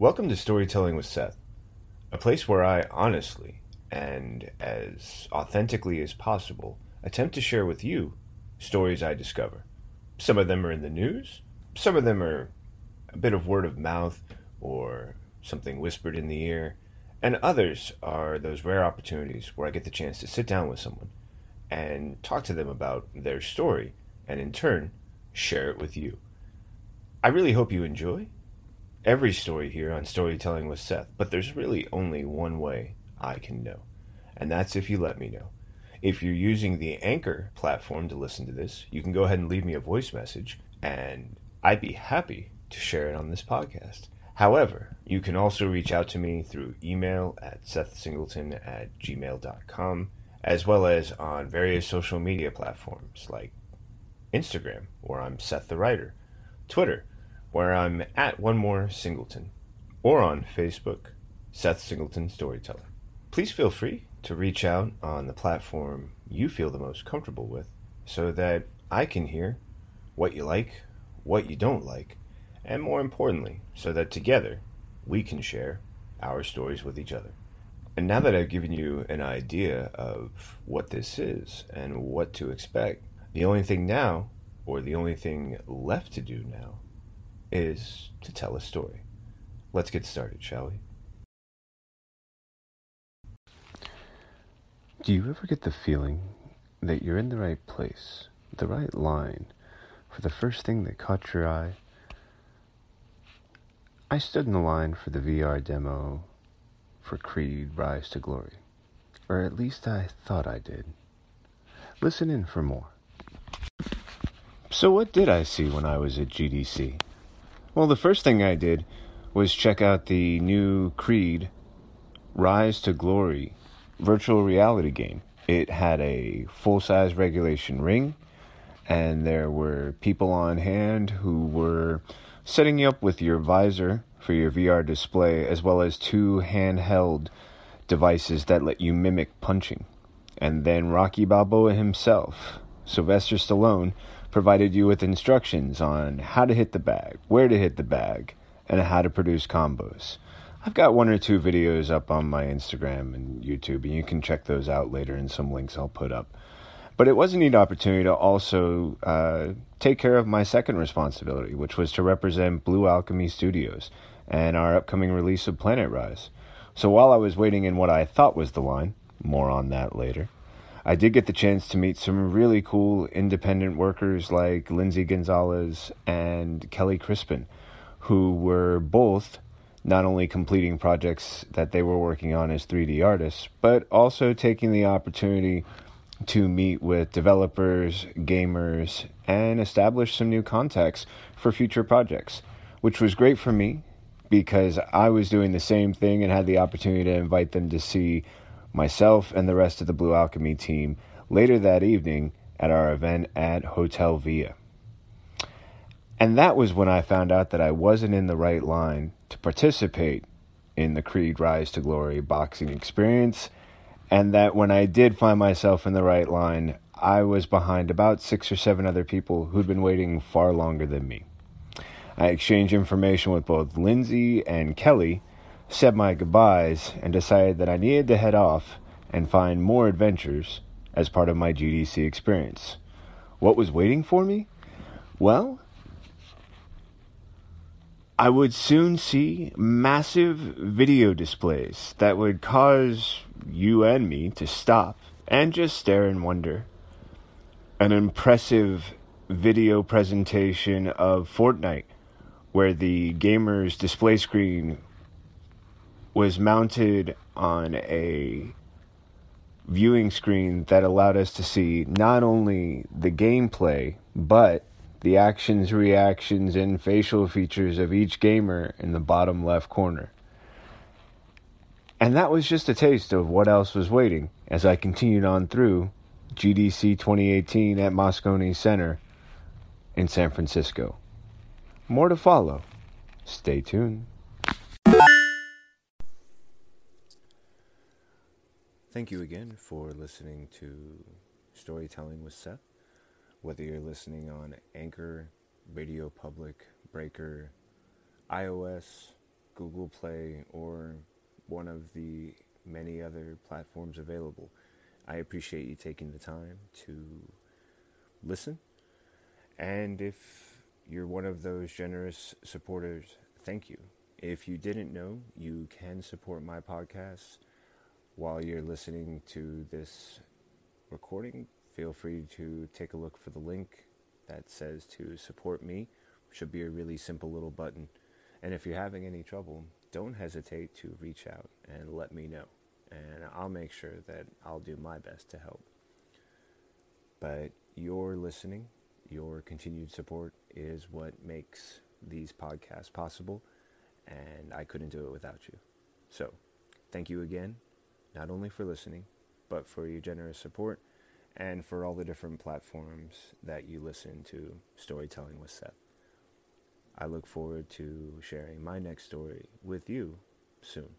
Welcome to Storytelling with Seth, a place where I honestly and as authentically as possible attempt to share with you stories I discover. Some of them are in the news, some of them are a bit of word of mouth or something whispered in the ear, and others are those rare opportunities where I get the chance to sit down with someone and talk to them about their story and in turn share it with you. I really hope you enjoy every story here on Storytelling with Seth, but there's really only one way I can know, and that's if you let me know. If you're using the Anchor platform to listen to this, you can go ahead and leave me a voice message, and I'd be happy to share it on this podcast. However, you can also reach out to me through email at sethsingleton at gmail.com, as well as on various social media platforms like Instagram, where I'm Seth the Writer, Twitter, where I'm at One More Singleton, or on Facebook, Seth Singleton Storyteller. Please feel free to reach out on the platform you feel the most comfortable with so that I can hear what you like, what you don't like, and more importantly, so that together we can share our stories with each other. And now that I've given you an idea of what this is and what to expect, the only thing now, or the only thing left to do now, is to tell a story. Let's get started, shall we? Do you ever get the feeling that you're in the right place, the right line, for the first thing that caught your eye? I stood in the line for the VR demo for Creed Rise to Glory, or at least I thought I did. Listen in for more. So, what did I see when I was at GDC? Well, the first thing I did was check out the new Creed Rise to Glory virtual reality game. It had a full size regulation ring, and there were people on hand who were setting you up with your visor for your VR display, as well as two handheld devices that let you mimic punching. And then Rocky Balboa himself, Sylvester Stallone, provided you with instructions on how to hit the bag, where to hit the bag, and how to produce combos. I've got one or two videos up on my Instagram and YouTube, and you can check those out later in some links I'll put up. But it was a neat opportunity to also uh, take care of my second responsibility, which was to represent Blue Alchemy Studios and our upcoming release of Planet Rise. So while I was waiting in what I thought was the line, more on that later, I did get the chance to meet some really cool independent workers like Lindsay Gonzalez and Kelly Crispin, who were both not only completing projects that they were working on as 3D artists, but also taking the opportunity to meet with developers, gamers, and establish some new contacts for future projects, which was great for me because I was doing the same thing and had the opportunity to invite them to see myself and the rest of the Blue Alchemy team later that evening at our event at Hotel Via. And that was when I found out that I wasn't in the right line to participate in the Creed Rise to Glory boxing experience, and that when I did find myself in the right line, I was behind about six or seven other people who'd been waiting far longer than me. I exchanged information with both Lindsay and Kelly, said my goodbyes, and decided that I needed to head off and find more adventures as part of my GDC experience. What was waiting for me? Well, I would soon see massive video displays that would cause you and me to stop and just stare in wonder. An impressive video presentation of Fortnite, where the gamer's display screen was mounted on a viewing screen that allowed us to see not only the gameplay, but the actions, reactions, and facial features of each gamer in the bottom left corner. And that was just a taste of what else was waiting as I continued on through GDC 2018 at Moscone Center in San Francisco. More to follow. Stay tuned. Thank you again for listening to Storytelling with Seth whether you're listening on Anchor, Radio Public, Breaker, iOS, Google Play, or one of the many other platforms available. I appreciate you taking the time to listen. And if you're one of those generous supporters, thank you. If you didn't know, you can support my podcast while you're listening to this recording. Feel free to take a look for the link that says to support me. Should be a really simple little button. And if you're having any trouble, don't hesitate to reach out and let me know. And I'll make sure that I'll do my best to help. But your listening, your continued support is what makes these podcasts possible and I couldn't do it without you. So, thank you again, not only for listening, but for your generous support and for all the different platforms that you listen to Storytelling with Seth. I look forward to sharing my next story with you soon.